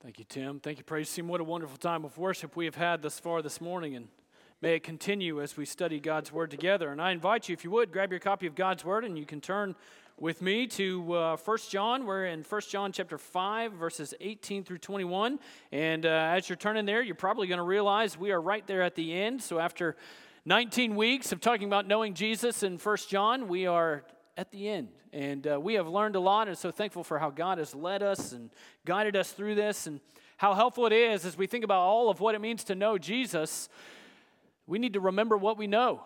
Thank you, Tim. Thank you, Praise Team. What a wonderful time of worship we have had thus far this morning, and may it continue as we study God's Word together. And I invite you, if you would, grab your copy of God's Word and you can turn with me to uh, 1 John. We're in 1 John chapter 5, verses 18 through 21. And uh, as you're turning there, you're probably going to realize we are right there at the end. So after 19 weeks of talking about knowing Jesus in 1 John, we are at the end. And uh, we have learned a lot, and so thankful for how God has led us and guided us through this, and how helpful it is as we think about all of what it means to know Jesus. We need to remember what we know.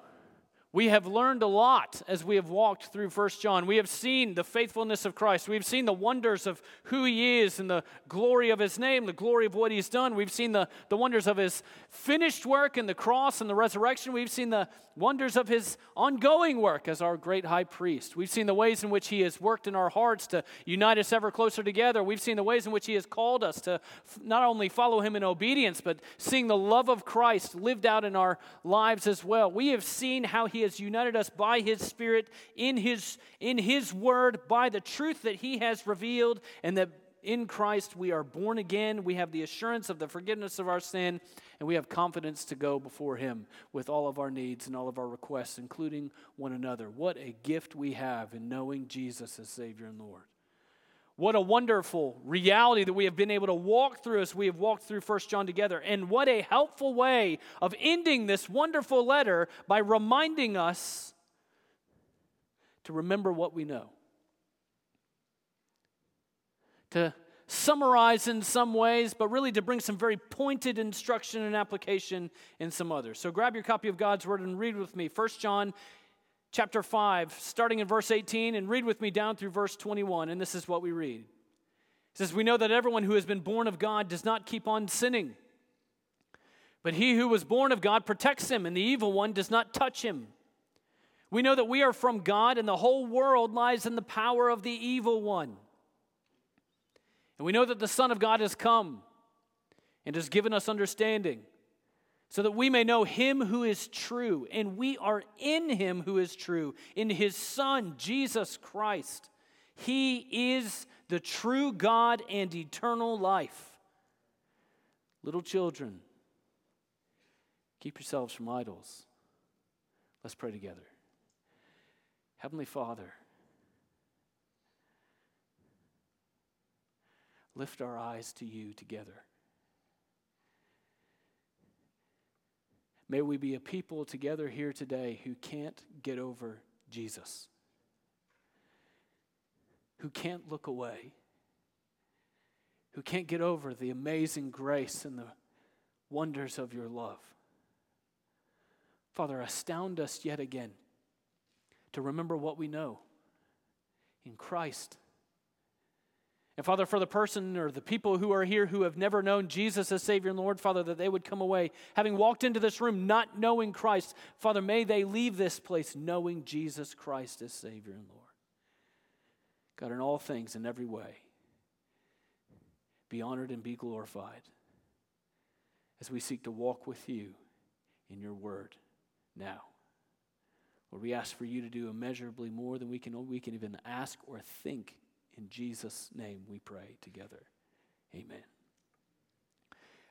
We have learned a lot as we have walked through First John. We have seen the faithfulness of Christ. We've seen the wonders of who he is and the glory of his name, the glory of what he's done. We've seen the, the wonders of his finished work in the cross and the resurrection. We've seen the wonders of his ongoing work as our great high priest. We've seen the ways in which he has worked in our hearts to unite us ever closer together. We've seen the ways in which he has called us to not only follow him in obedience, but seeing the love of Christ lived out in our lives as well. We have seen how he has united us by his spirit in his in his word by the truth that he has revealed and that in Christ we are born again, we have the assurance of the forgiveness of our sin, and we have confidence to go before Him with all of our needs and all of our requests, including one another. What a gift we have in knowing Jesus as Savior and Lord. What a wonderful reality that we have been able to walk through as we have walked through First John together. And what a helpful way of ending this wonderful letter by reminding us to remember what we know to summarize in some ways, but really to bring some very pointed instruction and application in some others. So grab your copy of God's Word and read with me 1 John chapter 5, starting in verse 18, and read with me down through verse 21. And this is what we read. It says, We know that everyone who has been born of God does not keep on sinning. But he who was born of God protects him, and the evil one does not touch him. We know that we are from God, and the whole world lies in the power of the evil one. And we know that the Son of God has come and has given us understanding so that we may know him who is true. And we are in him who is true, in his Son, Jesus Christ. He is the true God and eternal life. Little children, keep yourselves from idols. Let's pray together. Heavenly Father, lift our eyes to you together. May we be a people together here today who can't get over Jesus, who can't look away, who can't get over the amazing grace and the wonders of your love. Father, astound us yet again to remember what we know in Christ and Father, for the person or the people who are here who have never known Jesus as Savior and Lord, Father, that they would come away having walked into this room not knowing Christ. Father, may they leave this place knowing Jesus Christ as Savior and Lord. God, in all things, in every way, be honored and be glorified as we seek to walk with you in your word now. Lord, we ask for you to do immeasurably more than we can, we can even ask or think in Jesus' name we pray together. Amen.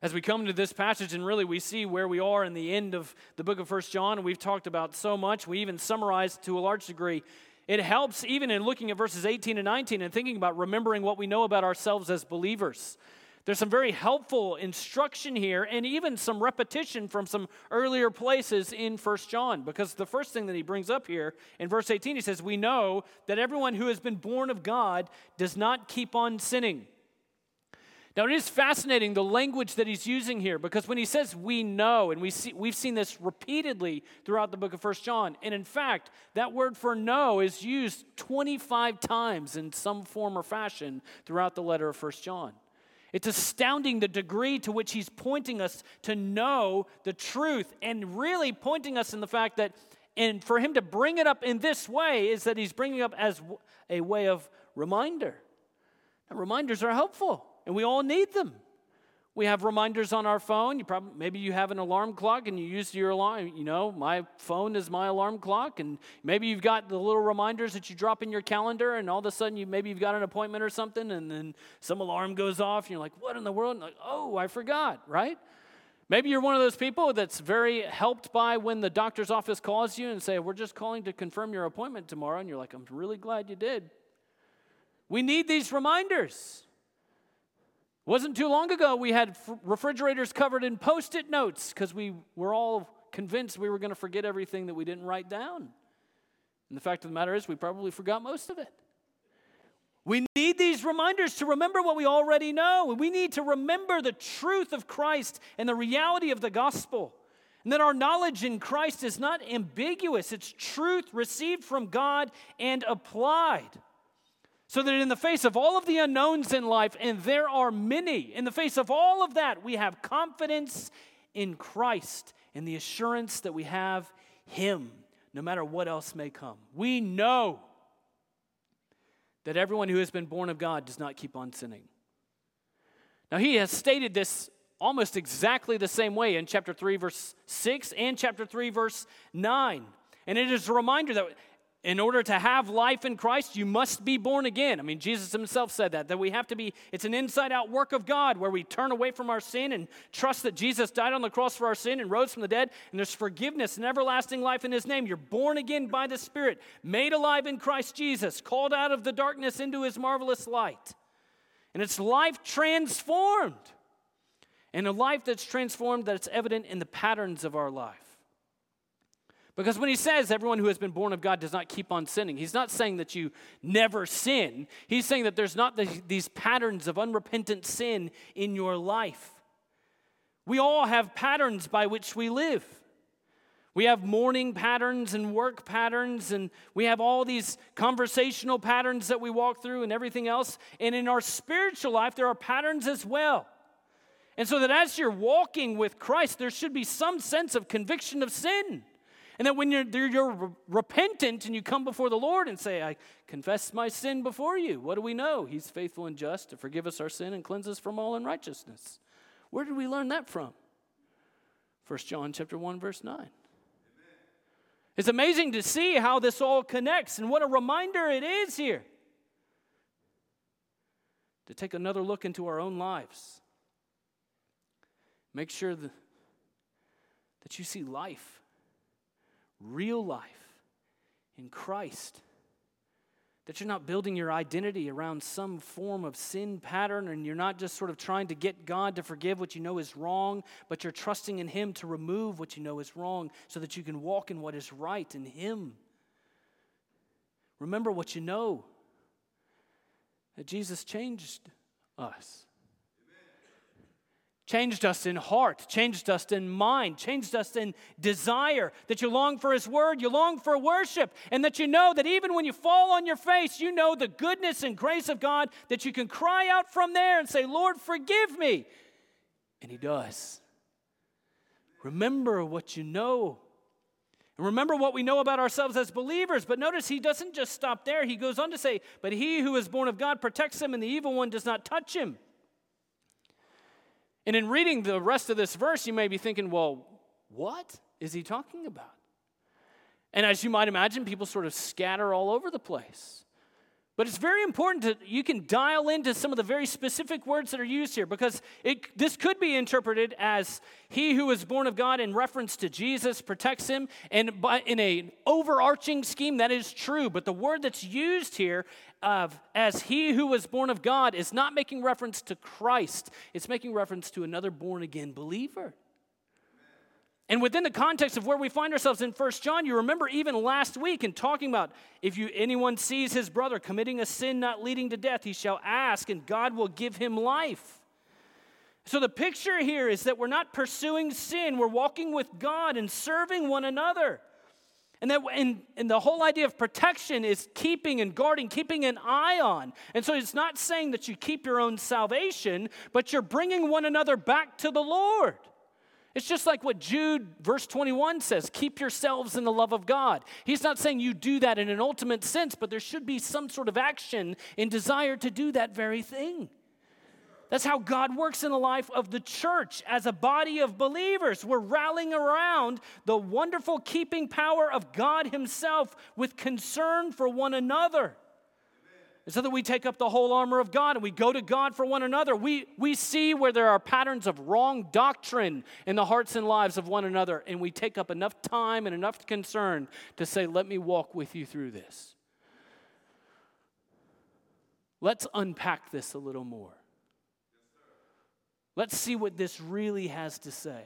As we come to this passage, and really we see where we are in the end of the book of First John, and we've talked about so much, we even summarized to a large degree. It helps even in looking at verses 18 and 19 and thinking about remembering what we know about ourselves as believers. There's some very helpful instruction here and even some repetition from some earlier places in First John. Because the first thing that he brings up here in verse 18, he says, We know that everyone who has been born of God does not keep on sinning. Now, it is fascinating the language that he's using here because when he says we know, and we see, we've seen this repeatedly throughout the book of First John, and in fact, that word for know is used 25 times in some form or fashion throughout the letter of First John. It's astounding the degree to which he's pointing us to know the truth and really pointing us in the fact that, and for him to bring it up in this way, is that he's bringing up as a way of reminder. Now, reminders are helpful, and we all need them. We have reminders on our phone. You probably maybe you have an alarm clock and you use your alarm. You know, my phone is my alarm clock, and maybe you've got the little reminders that you drop in your calendar, and all of a sudden you maybe you've got an appointment or something, and then some alarm goes off, and you're like, "What in the world?" Like, oh, I forgot, right? Maybe you're one of those people that's very helped by when the doctor's office calls you and say, "We're just calling to confirm your appointment tomorrow," and you're like, "I'm really glad you did." We need these reminders. Wasn't too long ago we had refrigerators covered in post it notes because we were all convinced we were going to forget everything that we didn't write down. And the fact of the matter is, we probably forgot most of it. We need these reminders to remember what we already know. We need to remember the truth of Christ and the reality of the gospel. And that our knowledge in Christ is not ambiguous, it's truth received from God and applied. So that in the face of all of the unknowns in life, and there are many, in the face of all of that, we have confidence in Christ and the assurance that we have Him, no matter what else may come. We know that everyone who has been born of God does not keep on sinning. Now, He has stated this almost exactly the same way in chapter 3, verse 6 and chapter 3, verse 9. And it is a reminder that in order to have life in Christ, you must be born again. I mean, Jesus himself said that, that we have to be, it's an inside out work of God where we turn away from our sin and trust that Jesus died on the cross for our sin and rose from the dead, and there's forgiveness and everlasting life in his name. You're born again by the Spirit, made alive in Christ Jesus, called out of the darkness into his marvelous light. And it's life transformed. And a life that's transformed that's evident in the patterns of our life. Because when he says everyone who has been born of God does not keep on sinning, he's not saying that you never sin. He's saying that there's not the, these patterns of unrepentant sin in your life. We all have patterns by which we live. We have morning patterns and work patterns, and we have all these conversational patterns that we walk through and everything else. And in our spiritual life, there are patterns as well. And so that as you're walking with Christ, there should be some sense of conviction of sin. And that when you're, you're repentant and you come before the Lord and say, I confess my sin before you, what do we know? He's faithful and just to forgive us our sin and cleanse us from all unrighteousness. Where did we learn that from? 1 John chapter 1, verse 9. It's amazing to see how this all connects and what a reminder it is here to take another look into our own lives. Make sure that, that you see life real life in Christ. That you're not building your identity around some form of sin pattern and you're not just sort of trying to get God to forgive what you know is wrong, but you're trusting in Him to remove what you know is wrong so that you can walk in what is right in Him. Remember what you know that Jesus changed us changed us in heart, changed us in mind, changed us in desire, that you long for His Word, you long for worship, and that you know that even when you fall on your face, you know the goodness and grace of God, that you can cry out from there and say, Lord, forgive me. And He does. Remember what you know. And remember what we know about ourselves as believers. But notice he doesn't just stop there. He goes on to say, But he who is born of God protects him, and the evil one does not touch him. And in reading the rest of this verse, you may be thinking, well, what is he talking about? And as you might imagine, people sort of scatter all over the place. But it's very important that you can dial into some of the very specific words that are used here because it, this could be interpreted as he who is born of God in reference to Jesus protects him. And by, in an overarching scheme, that is true. But the word that's used here of as he who was born of God is not making reference to Christ, it's making reference to another born again believer. And within the context of where we find ourselves in First John, you remember even last week in talking about if you, anyone sees his brother committing a sin not leading to death, he shall ask, and God will give him life. So the picture here is that we're not pursuing sin, we're walking with God and serving one another. And that and, and the whole idea of protection is keeping and guarding, keeping an eye on. And so it's not saying that you keep your own salvation, but you're bringing one another back to the Lord. It's just like what Jude, verse 21 says keep yourselves in the love of God. He's not saying you do that in an ultimate sense, but there should be some sort of action and desire to do that very thing. That's how God works in the life of the church as a body of believers. We're rallying around the wonderful keeping power of God Himself with concern for one another. And so that we take up the whole armor of God and we go to God for one another. We, we see where there are patterns of wrong doctrine in the hearts and lives of one another, and we take up enough time and enough concern to say, Let me walk with you through this. Let's unpack this a little more. Let's see what this really has to say.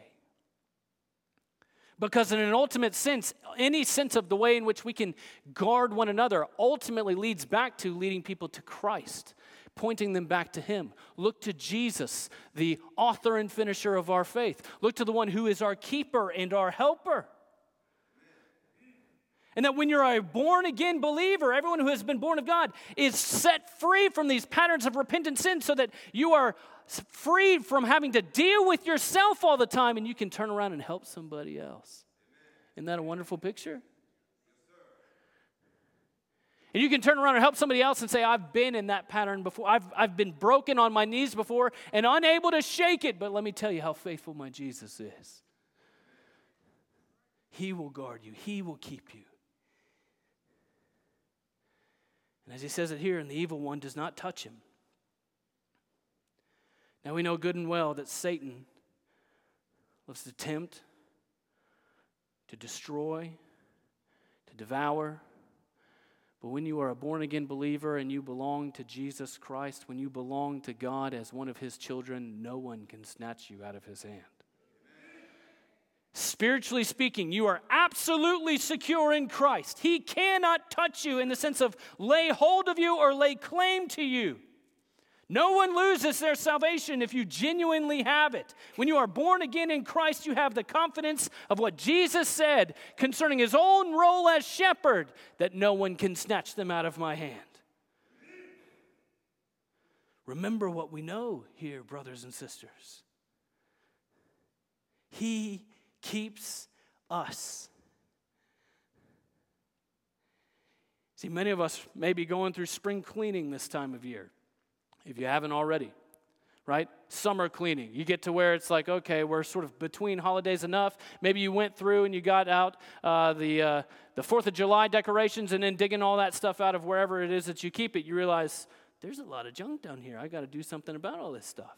Because, in an ultimate sense, any sense of the way in which we can guard one another ultimately leads back to leading people to Christ, pointing them back to Him. Look to Jesus, the author and finisher of our faith. Look to the one who is our keeper and our helper. And that when you're a born again believer, everyone who has been born of God is set free from these patterns of repentant sin so that you are freed from having to deal with yourself all the time and you can turn around and help somebody else. Isn't that a wonderful picture? And you can turn around and help somebody else and say, I've been in that pattern before. I've, I've been broken on my knees before and unable to shake it. But let me tell you how faithful my Jesus is. He will guard you, He will keep you. And as He says it here, and the evil one does not touch him. Now we know good and well that Satan loves to tempt, to destroy, to devour. But when you are a born again believer and you belong to Jesus Christ, when you belong to God as one of his children, no one can snatch you out of his hand. Spiritually speaking, you are absolutely secure in Christ. He cannot touch you in the sense of lay hold of you or lay claim to you. No one loses their salvation if you genuinely have it. When you are born again in Christ, you have the confidence of what Jesus said concerning his own role as shepherd that no one can snatch them out of my hand. Remember what we know here, brothers and sisters. He keeps us. See, many of us may be going through spring cleaning this time of year if you haven't already, right? Summer cleaning. You get to where it's like, okay, we're sort of between holidays enough. Maybe you went through and you got out uh, the, uh, the 4th of July decorations and then digging all that stuff out of wherever it is that you keep it. You realize there's a lot of junk down here. I got to do something about all this stuff.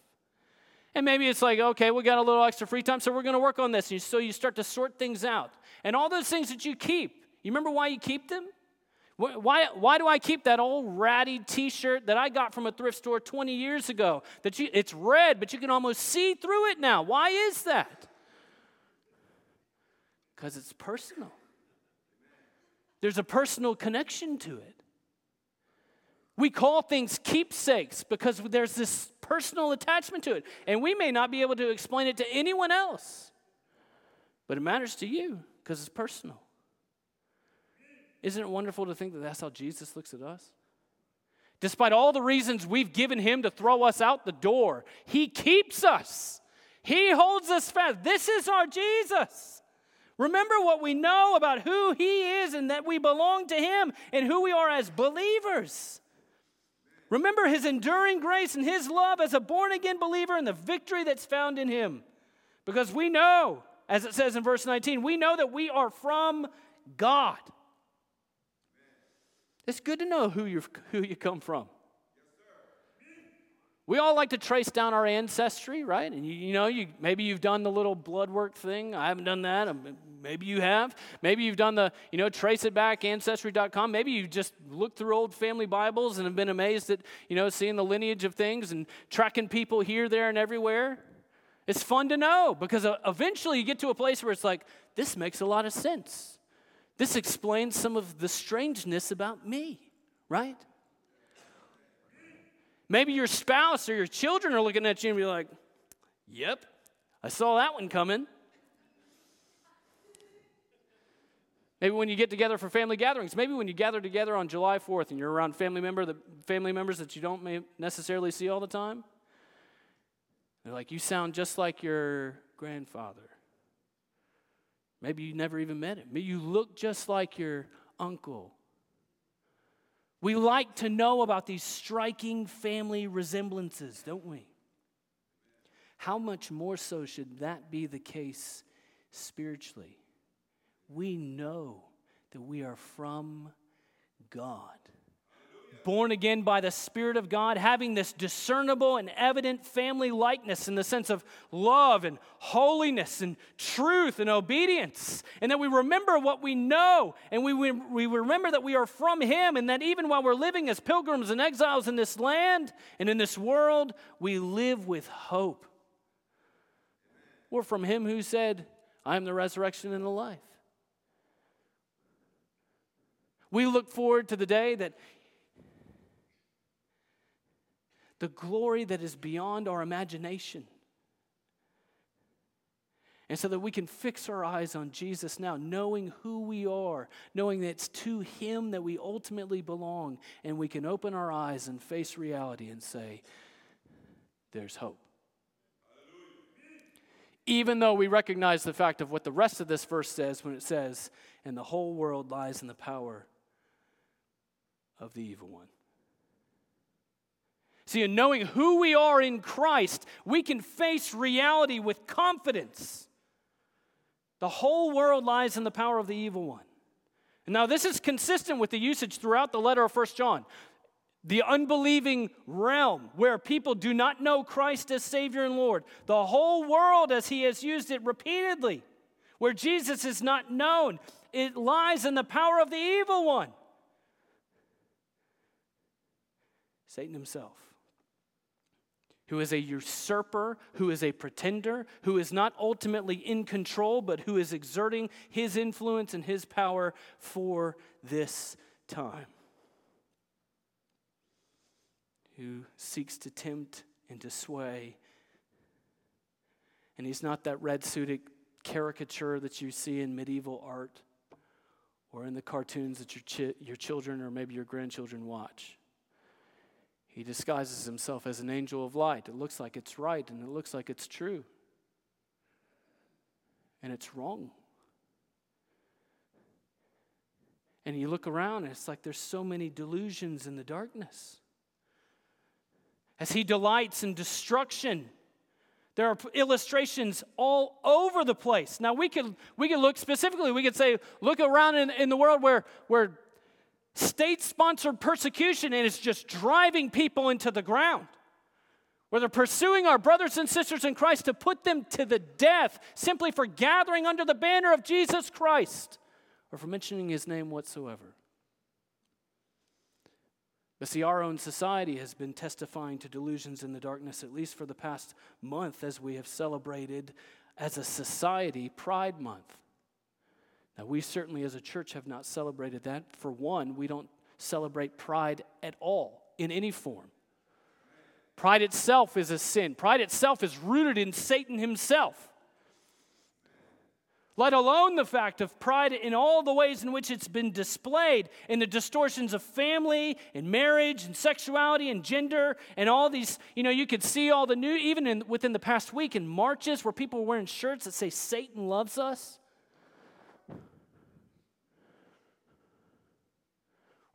And maybe it's like, okay, we got a little extra free time, so we're going to work on this. And so you start to sort things out. And all those things that you keep, you remember why you keep them? Why, why do I keep that old ratty t shirt that I got from a thrift store 20 years ago? That you, it's red, but you can almost see through it now. Why is that? Because it's personal. There's a personal connection to it. We call things keepsakes because there's this personal attachment to it. And we may not be able to explain it to anyone else, but it matters to you because it's personal. Isn't it wonderful to think that that's how Jesus looks at us? Despite all the reasons we've given him to throw us out the door, he keeps us. He holds us fast. This is our Jesus. Remember what we know about who he is and that we belong to him and who we are as believers. Remember his enduring grace and his love as a born again believer and the victory that's found in him. Because we know, as it says in verse 19, we know that we are from God. It's good to know who, you who you come from. We all like to trace down our ancestry, right? And you, you, know, you maybe you've done the little blood work thing. I haven't done that. Um, maybe you have. Maybe you've done the, you know, trace it back ancestry.com. Maybe you've just looked through old family Bibles and have been amazed at, you know, seeing the lineage of things and tracking people here, there, and everywhere. It's fun to know because uh, eventually you get to a place where it's like, this makes a lot of sense. This explains some of the strangeness about me, right? Maybe your spouse or your children are looking at you and be like, Yep, I saw that one coming. Maybe when you get together for family gatherings, maybe when you gather together on July 4th and you're around family member, the family members that you don't necessarily see all the time, they're like, you sound just like your grandfather. Maybe you never even met him. You look just like your uncle. We like to know about these striking family resemblances, don't we? how much more so should that be the case spiritually? We know that we are from God born again by the Spirit of God, having this discernible and evident family likeness in the sense of love and holiness and truth and obedience. And that we remember what we know and we, we, we remember that we are from Him and that even while we're living as pilgrims and exiles in this land and in this world, we live with hope. We're from Him who said, I am the resurrection and the life. We look forward to the day that the glory that is beyond our imagination. And so that we can fix our eyes on Jesus now, knowing who we are, knowing that it's to Him that we ultimately belong, and we can open our eyes and face reality and say, There's hope. Even though we recognize the fact of what the rest of this verse says when it says, And the whole world lies in the power of the evil one. See, in knowing who we are in Christ, we can face reality with confidence. The whole world lies in the power of the evil one. Now, this is consistent with the usage throughout the letter of First John. The unbelieving realm where people do not know Christ as Savior and Lord. The whole world, as he has used it repeatedly, where Jesus is not known, it lies in the power of the evil one. Satan himself who is a usurper, who is a pretender, who is not ultimately in control, but who is exerting his influence and his power for this time. Who seeks to tempt and to sway. And he's not that red suited caricature that you see in medieval art or in the cartoons that your, chi- your children or maybe your grandchildren watch. He disguises himself as an angel of light. It looks like it's right and it looks like it's true. And it's wrong. And you look around and it's like there's so many delusions in the darkness. As he delights in destruction, there are illustrations all over the place. Now we could we could look specifically, we could say, look around in, in the world where, where state sponsored persecution and it's just driving people into the ground. Where they're pursuing our brothers and sisters in Christ to put them to the death simply for gathering under the banner of Jesus Christ or for mentioning his name whatsoever. But see, our own society has been testifying to delusions in the darkness, at least for the past month, as we have celebrated as a society Pride Month. Now, we certainly as a church have not celebrated that. For one, we don't celebrate pride at all in any form. Pride itself is a sin, pride itself is rooted in Satan himself. Let alone the fact of pride in all the ways in which it's been displayed in the distortions of family and marriage and sexuality and gender and all these. You know, you could see all the new, even in, within the past week in marches where people were wearing shirts that say Satan loves us.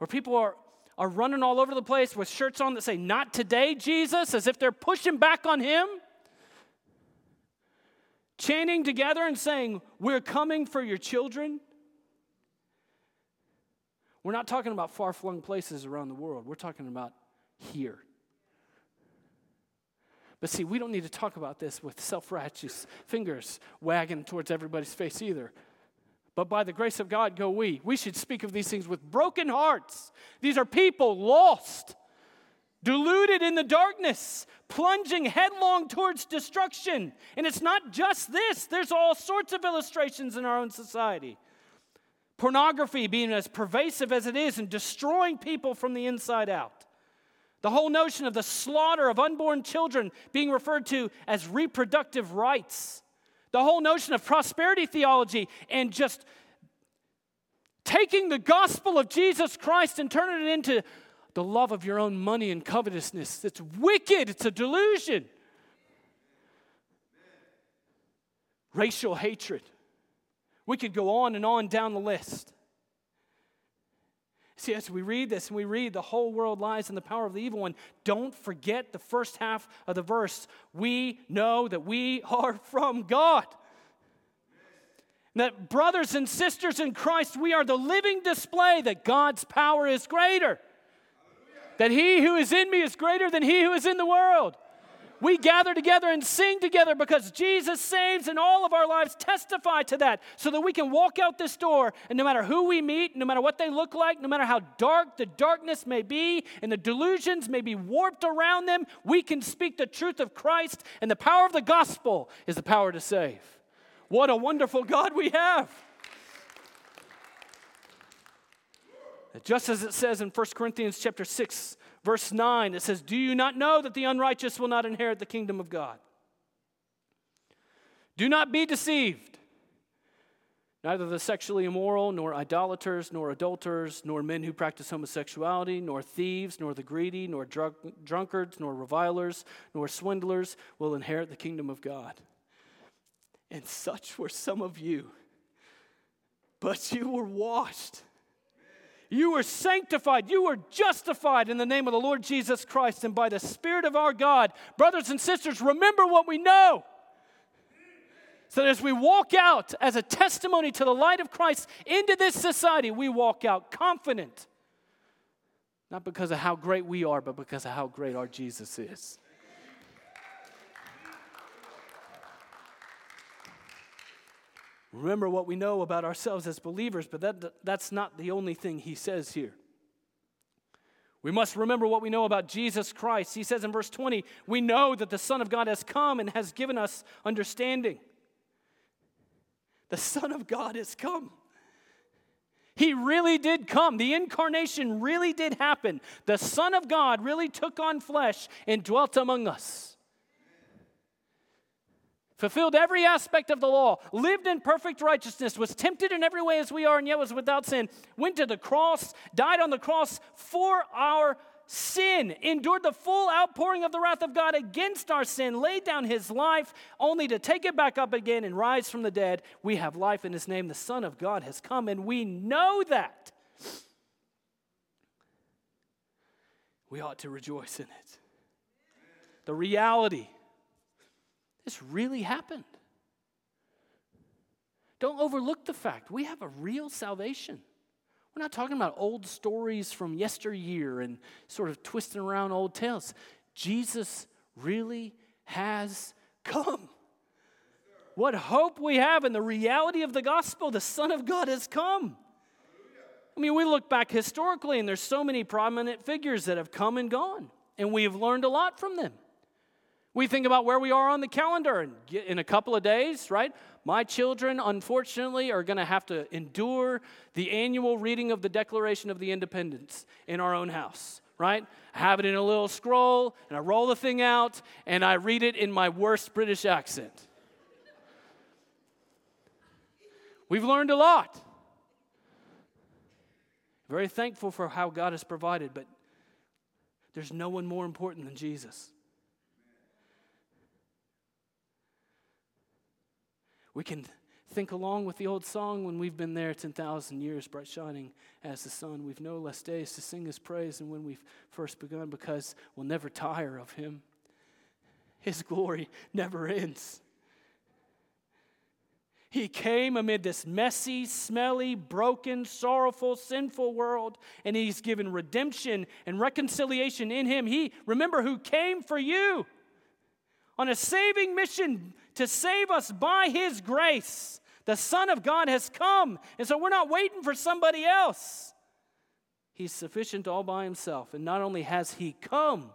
Where people are, are running all over the place with shirts on that say, Not today, Jesus, as if they're pushing back on him, chanting together and saying, We're coming for your children. We're not talking about far flung places around the world, we're talking about here. But see, we don't need to talk about this with self righteous fingers wagging towards everybody's face either but by the grace of God go we. We should speak of these things with broken hearts. These are people lost, deluded in the darkness, plunging headlong towards destruction. And it's not just this, there's all sorts of illustrations in our own society. Pornography being as pervasive as it is and destroying people from the inside out. The whole notion of the slaughter of unborn children being referred to as reproductive rights the whole notion of prosperity theology and just taking the gospel of Jesus Christ and turning it into the love of your own money and covetousness. It's wicked, it's a delusion. Racial hatred. We could go on and on down the list. See, as we read this and we read the whole world lies in the power of the evil one, don't forget the first half of the verse. We know that we are from God. That brothers and sisters in Christ, we are the living display that God's power is greater. That he who is in me is greater than he who is in the world. We gather together and sing together because Jesus saves and all of our lives testify to that so that we can walk out this door and no matter who we meet, no matter what they look like, no matter how dark the darkness may be and the delusions may be warped around them, we can speak the truth of Christ and the power of the gospel is the power to save. What a wonderful God we have. Just as it says in 1 Corinthians chapter 6 verse 9 it says, "Do you not know that the unrighteous will not inherit the kingdom of God?" Do not be deceived. Neither the sexually immoral, nor idolaters, nor adulterers, nor men who practice homosexuality, nor thieves, nor the greedy, nor drunk, drunkards, nor revilers, nor swindlers will inherit the kingdom of God. And such were some of you. But you were washed you were sanctified. You were justified in the name of the Lord Jesus Christ and by the Spirit of our God. Brothers and sisters, remember what we know. So that as we walk out as a testimony to the light of Christ into this society, we walk out confident. Not because of how great we are, but because of how great our Jesus is. Remember what we know about ourselves as believers, but that, that's not the only thing he says here. We must remember what we know about Jesus Christ. He says in verse 20, We know that the Son of God has come and has given us understanding. The Son of God has come. He really did come. The incarnation really did happen. The Son of God really took on flesh and dwelt among us fulfilled every aspect of the law, lived in perfect righteousness, was tempted in every way as we are, and yet was without sin, went to the cross, died on the cross for our sin, endured the full outpouring of the wrath of God against our sin, laid down his life only to take it back up again and rise from the dead. We have life in his name. The Son of God has come, and we know that. We ought to rejoice in it. The reality this really happened. Don't overlook the fact we have a real salvation. We're not talking about old stories from yesteryear and sort of twisting around old tales. Jesus really has come. What hope we have in the reality of the gospel. The Son of God has come. I mean, we look back historically, and there's so many prominent figures that have come and gone, and we have learned a lot from them. We think about where we are on the calendar and in a couple of days, right? My children, unfortunately, are going to have to endure the annual reading of the Declaration of the Independence in our own house, right? I have it in a little scroll, and I roll the thing out, and I read it in my worst British accent. We've learned a lot. Very thankful for how God has provided, but there's no one more important than Jesus. We can think along with the old song when we've been there 10,000 years, bright shining as the sun. We've no less days to sing his praise than when we've first begun because we'll never tire of him. His glory never ends. He came amid this messy, smelly, broken, sorrowful, sinful world, and He's given redemption and reconciliation in Him. He, remember, who came for you on a saving mission to save us by His grace. The Son of God has come. And so we're not waiting for somebody else. He's sufficient all by Himself. And not only has He come,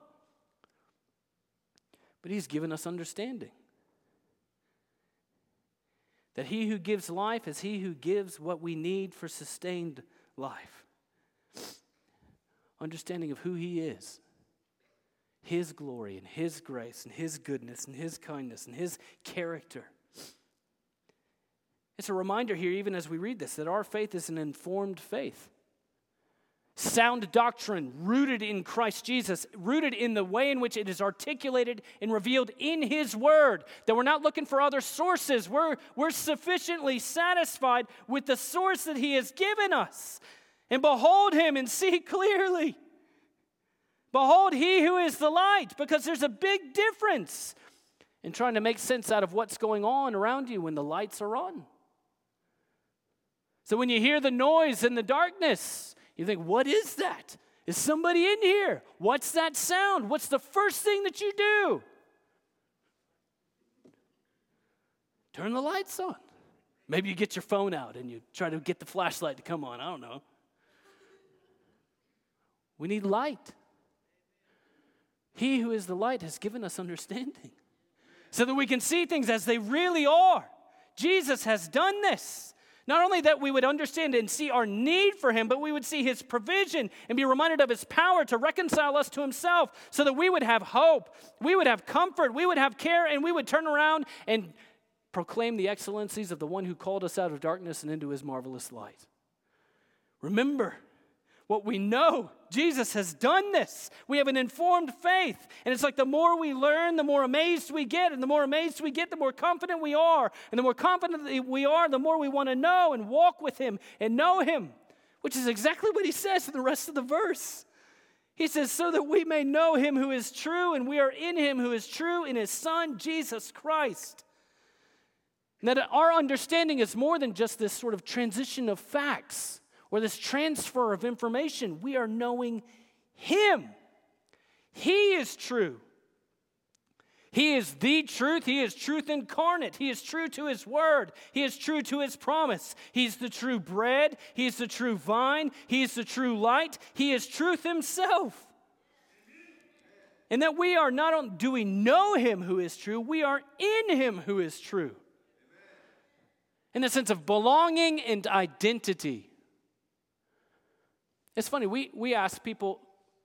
but He's given us understanding. That He who gives life is He who gives what we need for sustained life. Understanding of who He is his glory and His grace and His goodness and His kindness and His character. It's a reminder here, even as we read this, that our faith is an informed faith. Sound doctrine rooted in Christ Jesus, rooted in the way in which it is articulated and revealed in His Word. That we're not looking for other sources. We're, we're sufficiently satisfied with the source that He has given us. and behold him and see clearly. Behold, he who is the light, because there's a big difference in trying to make sense out of what's going on around you when the lights are on. So when you hear the noise in the darkness, you think, what is that? Is somebody in here? What's that sound? What's the first thing that you do? Turn the lights on. Maybe you get your phone out and you try to get the flashlight to come on. I don't know. We need light. He who is the light has given us understanding so that we can see things as they really are. Jesus has done this. Not only that we would understand and see our need for him, but we would see his provision and be reminded of his power to reconcile us to himself so that we would have hope, we would have comfort, we would have care, and we would turn around and proclaim the excellencies of the one who called us out of darkness and into his marvelous light. Remember, what we know. Jesus has done this. We have an informed faith. And it's like the more we learn, the more amazed we get. And the more amazed we get, the more confident we are. And the more confident we are, the more we want to know and walk with Him and know Him, which is exactly what He says in the rest of the verse. He says, so that we may know Him who is true, and we are in Him who is true in His Son, Jesus Christ. And that our understanding is more than just this sort of transition of facts or this transfer of information. We are knowing Him. He is true. He is the truth. He is truth incarnate. He is true to His word. He is true to His promise. He's the true bread. He's the true vine. He is the true light. He is truth Himself. And that we are not only do we know Him who is true, we are in Him who is true. In the sense of belonging and identity. It's funny, we, we ask people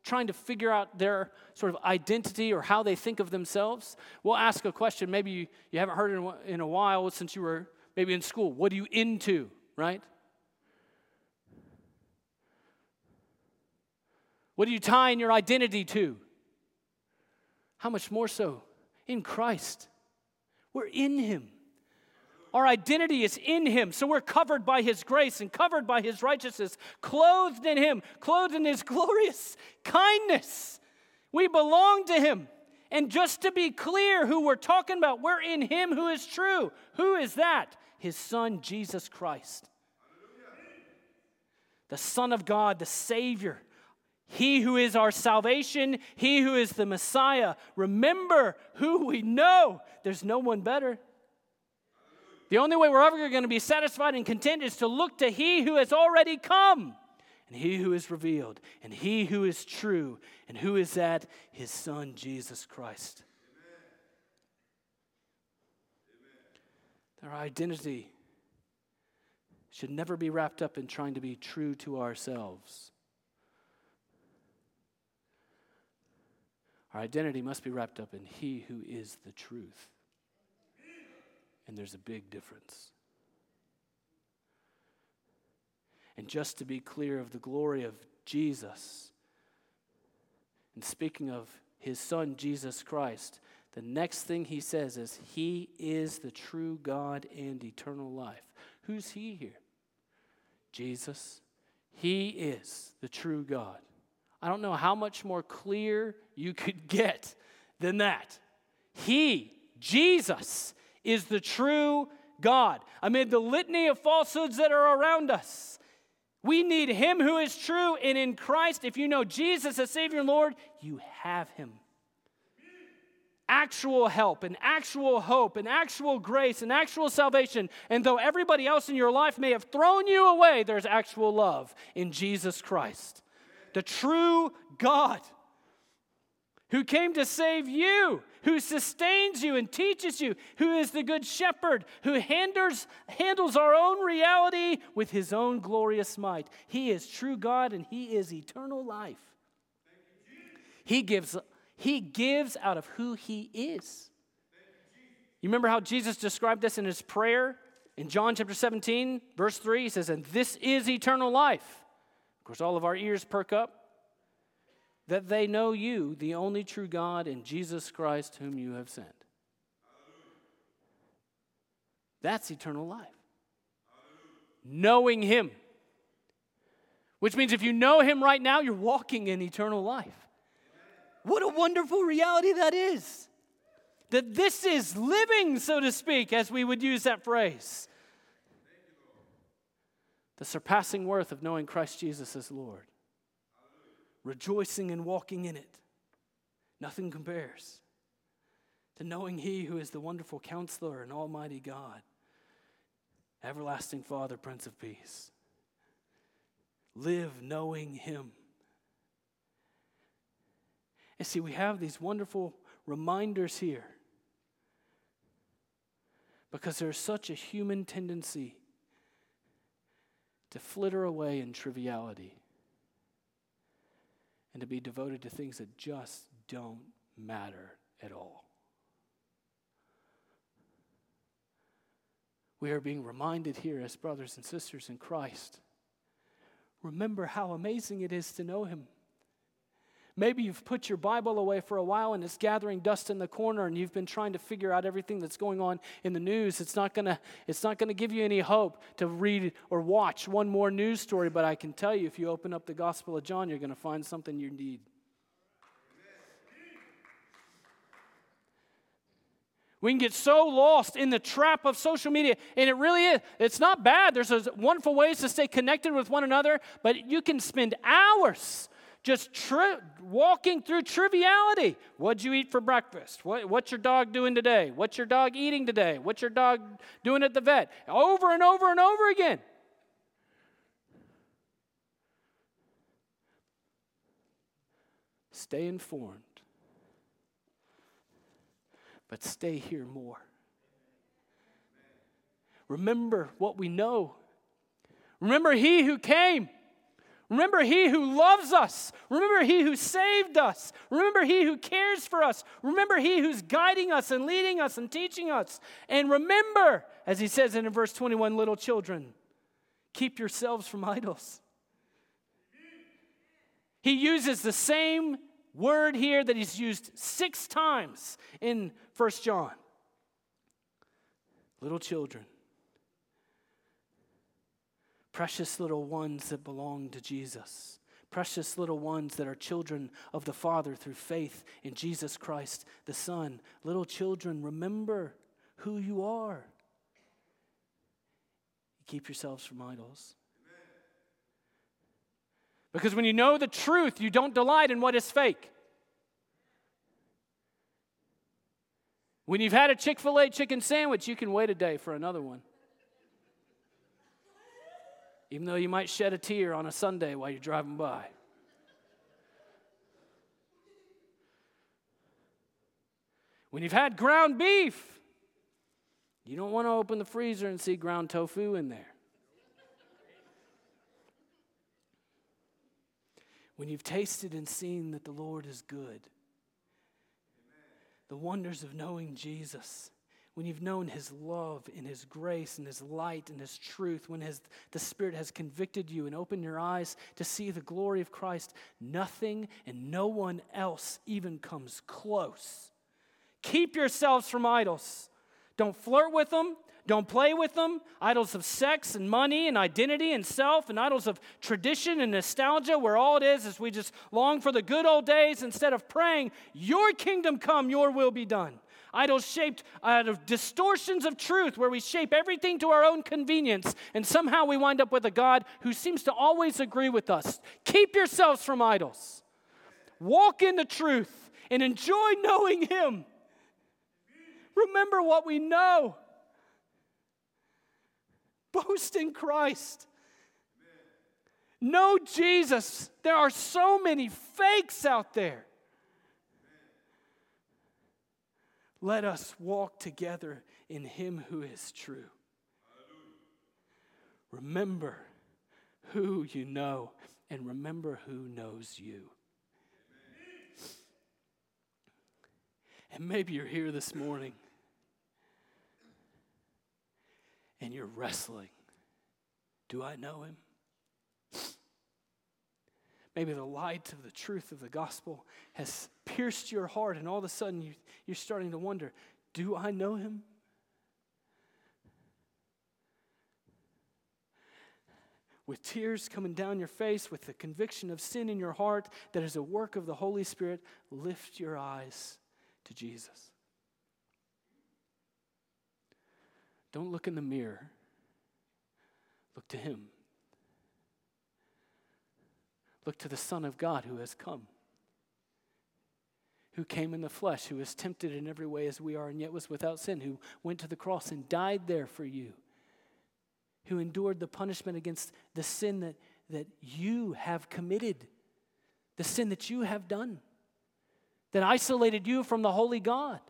trying to figure out their sort of identity or how they think of themselves. We'll ask a question, maybe you, you haven't heard in, in a while since you were maybe in school. What are you into, right? What are you tying your identity to? How much more so in Christ? We're in Him. Our identity is in Him. So we're covered by His grace and covered by His righteousness, clothed in Him, clothed in His glorious kindness. We belong to Him. And just to be clear who we're talking about, we're in Him who is true. Who is that? His Son, Jesus Christ. The Son of God, the Savior. He who is our salvation, He who is the Messiah. Remember who we know. There's no one better. The only way we're ever going to be satisfied and content is to look to He who has already come, and He who is revealed, and He who is true. And who is that? His Son, Jesus Christ. Amen. Our identity should never be wrapped up in trying to be true to ourselves. Our identity must be wrapped up in He who is the truth. And there's a big difference. And just to be clear of the glory of Jesus, and speaking of his son, Jesus Christ, the next thing he says is, He is the true God and eternal life. Who's He here? Jesus. He is the true God. I don't know how much more clear you could get than that. He, Jesus, is the true God. Amid the litany of falsehoods that are around us, we need Him who is true. And in Christ, if you know Jesus as Savior and Lord, you have Him. Actual help and actual hope and actual grace and actual salvation. And though everybody else in your life may have thrown you away, there's actual love in Jesus Christ. The true God who came to save you, who sustains you and teaches you, who is the good shepherd, who handles, handles our own reality with his own glorious might. He is true God and he is eternal life. He gives, he gives out of who he is. You remember how Jesus described this in his prayer in John chapter 17, verse 3? He says, And this is eternal life. Of course, all of our ears perk up that they know you, the only true God, and Jesus Christ, whom you have sent. That's eternal life. Knowing Him. Which means if you know him right now, you're walking in eternal life. What a wonderful reality that is. That this is living, so to speak, as we would use that phrase. The surpassing worth of knowing Christ Jesus as Lord. Rejoicing and walking in it. Nothing compares to knowing He who is the wonderful counselor and almighty God, everlasting Father, Prince of Peace. Live knowing Him. And see, we have these wonderful reminders here because there's such a human tendency to flitter away in triviality and to be devoted to things that just don't matter at all. We are being reminded here as brothers and sisters in Christ. Remember how amazing it is to know Him. Maybe you've put your Bible away for a while and it's gathering dust in the corner and you've been trying to figure out everything that's going on in the news. It's not going to it's not going to give you any hope to read or watch one more news story, but I can tell you if you open up the Gospel of John, you're going to find something you need. We can get so lost in the trap of social media, and it really is. It's not bad. There's wonderful ways to stay connected with one another, but you can spend hours just tri- walking through triviality. What'd you eat for breakfast? What, what's your dog doing today? What's your dog eating today? What's your dog doing at the vet? Over and over and over again. Stay informed, but stay here more. Remember what we know. Remember He who came Remember He who loves us. Remember He who saved us. Remember He who cares for us. Remember He who's guiding us and leading us and teaching us. And remember, as He says in verse 21, little children, keep yourselves from idols. He uses the same word here that He's used six times in First John. Little children, precious little ones that belong to Jesus, precious little ones that are children of the Father through faith in Jesus Christ the Son. Little children, remember who you are. Keep yourselves from idols. Because when you know the truth, you don't delight in what is fake. When you've had a Chick fil A chicken sandwich, you can wait a day for another one even though you might shed a tear on a Sunday while you're driving by. When you've had ground beef, you don't want to open the freezer and see ground tofu in there. When you've tasted and seen that the Lord is good, the wonders of knowing Jesus when you've known his love and his grace and his light and his truth, when his, the Spirit has convicted you and opened your eyes to see the glory of Christ, nothing and no one else even comes close. Keep yourselves from idols. Don't flirt with them. Don't play with them. Idols of sex and money and identity and self, and idols of tradition and nostalgia, where all it is is we just long for the good old days instead of praying, Your kingdom come, Your will be done idols shaped out of distortions of truth, where we shape everything to our own convenience, and somehow we wind up with a God who seems to always agree with us. Keep yourselves from idols. Walk in the truth and enjoy knowing Him. Remember what we know. Boast in Christ. Know Jesus. There are so many fakes out there. Let us walk together in Him who is true. Remember who you know and remember who knows you. And maybe you're here this morning and you're wrestling. Do I know him? Maybe the light of the truth of the gospel has pierced your heart, and all of a sudden you, you're starting to wonder do I know him? with tears coming down your face, with the conviction of sin in your heart that is a work of the Holy Spirit, lift your eyes to Jesus. Don't look in the mirror, look to Him. Look to the Son of God who has come, who came in the flesh, who was tempted in every way as we are, and yet was without sin, who went to the cross and died there for you, who endured the punishment against the sin that, that you have committed, the sin that you have done, that isolated you from the holy God.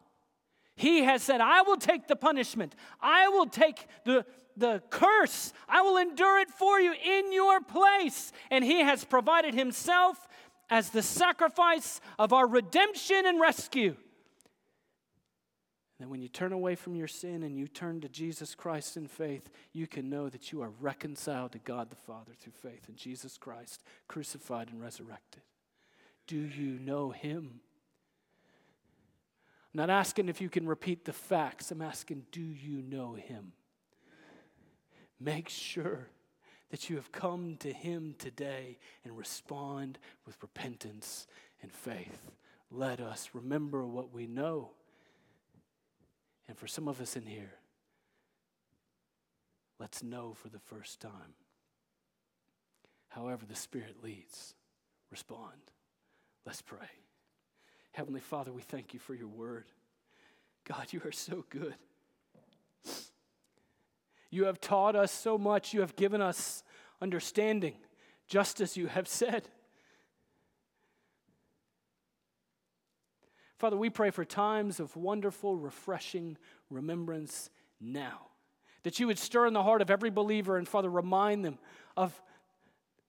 He has said, I will take the punishment. I will take the, the curse. I will endure it for you in your place. And He has provided Himself as the sacrifice of our redemption and rescue. And when you turn away from your sin and you turn to Jesus Christ in faith, you can know that you are reconciled to God the Father through faith in Jesus Christ, crucified and resurrected. Do you know Him? I'm not asking if you can repeat the facts. I'm asking, do you know him? Make sure that you have come to him today and respond with repentance and faith. Let us remember what we know. And for some of us in here, let's know for the first time. However, the Spirit leads, respond. Let's pray. Heavenly Father, we thank you for your word. God, you are so good. You have taught us so much. You have given us understanding, just as you have said. Father, we pray for times of wonderful, refreshing remembrance now. That you would stir in the heart of every believer and, Father, remind them of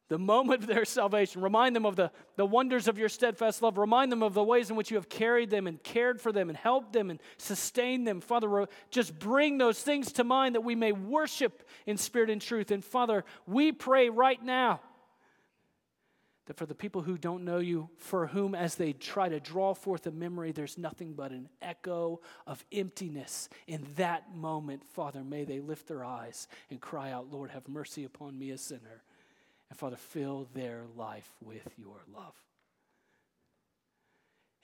the moment of their salvation. Remind them of the, the wonders of your steadfast love. Remind them of the ways in which you have carried them and cared for them and helped them and sustained them. Father, just bring those things to mind that we may worship in spirit and truth. And Father, we pray right now that for the people who don't know you, for whom as they try to draw forth a memory, there's nothing but an echo of emptiness. In that moment, Father, may they lift their eyes and cry out, Lord, have mercy upon me, a sinner. And Father, fill their life with your love.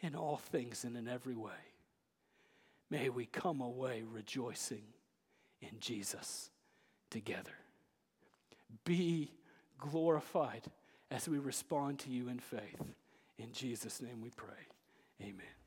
In all things and in every way, may we come away rejoicing in Jesus together. Be glorified as we respond to you in faith. In Jesus' name we pray. Amen.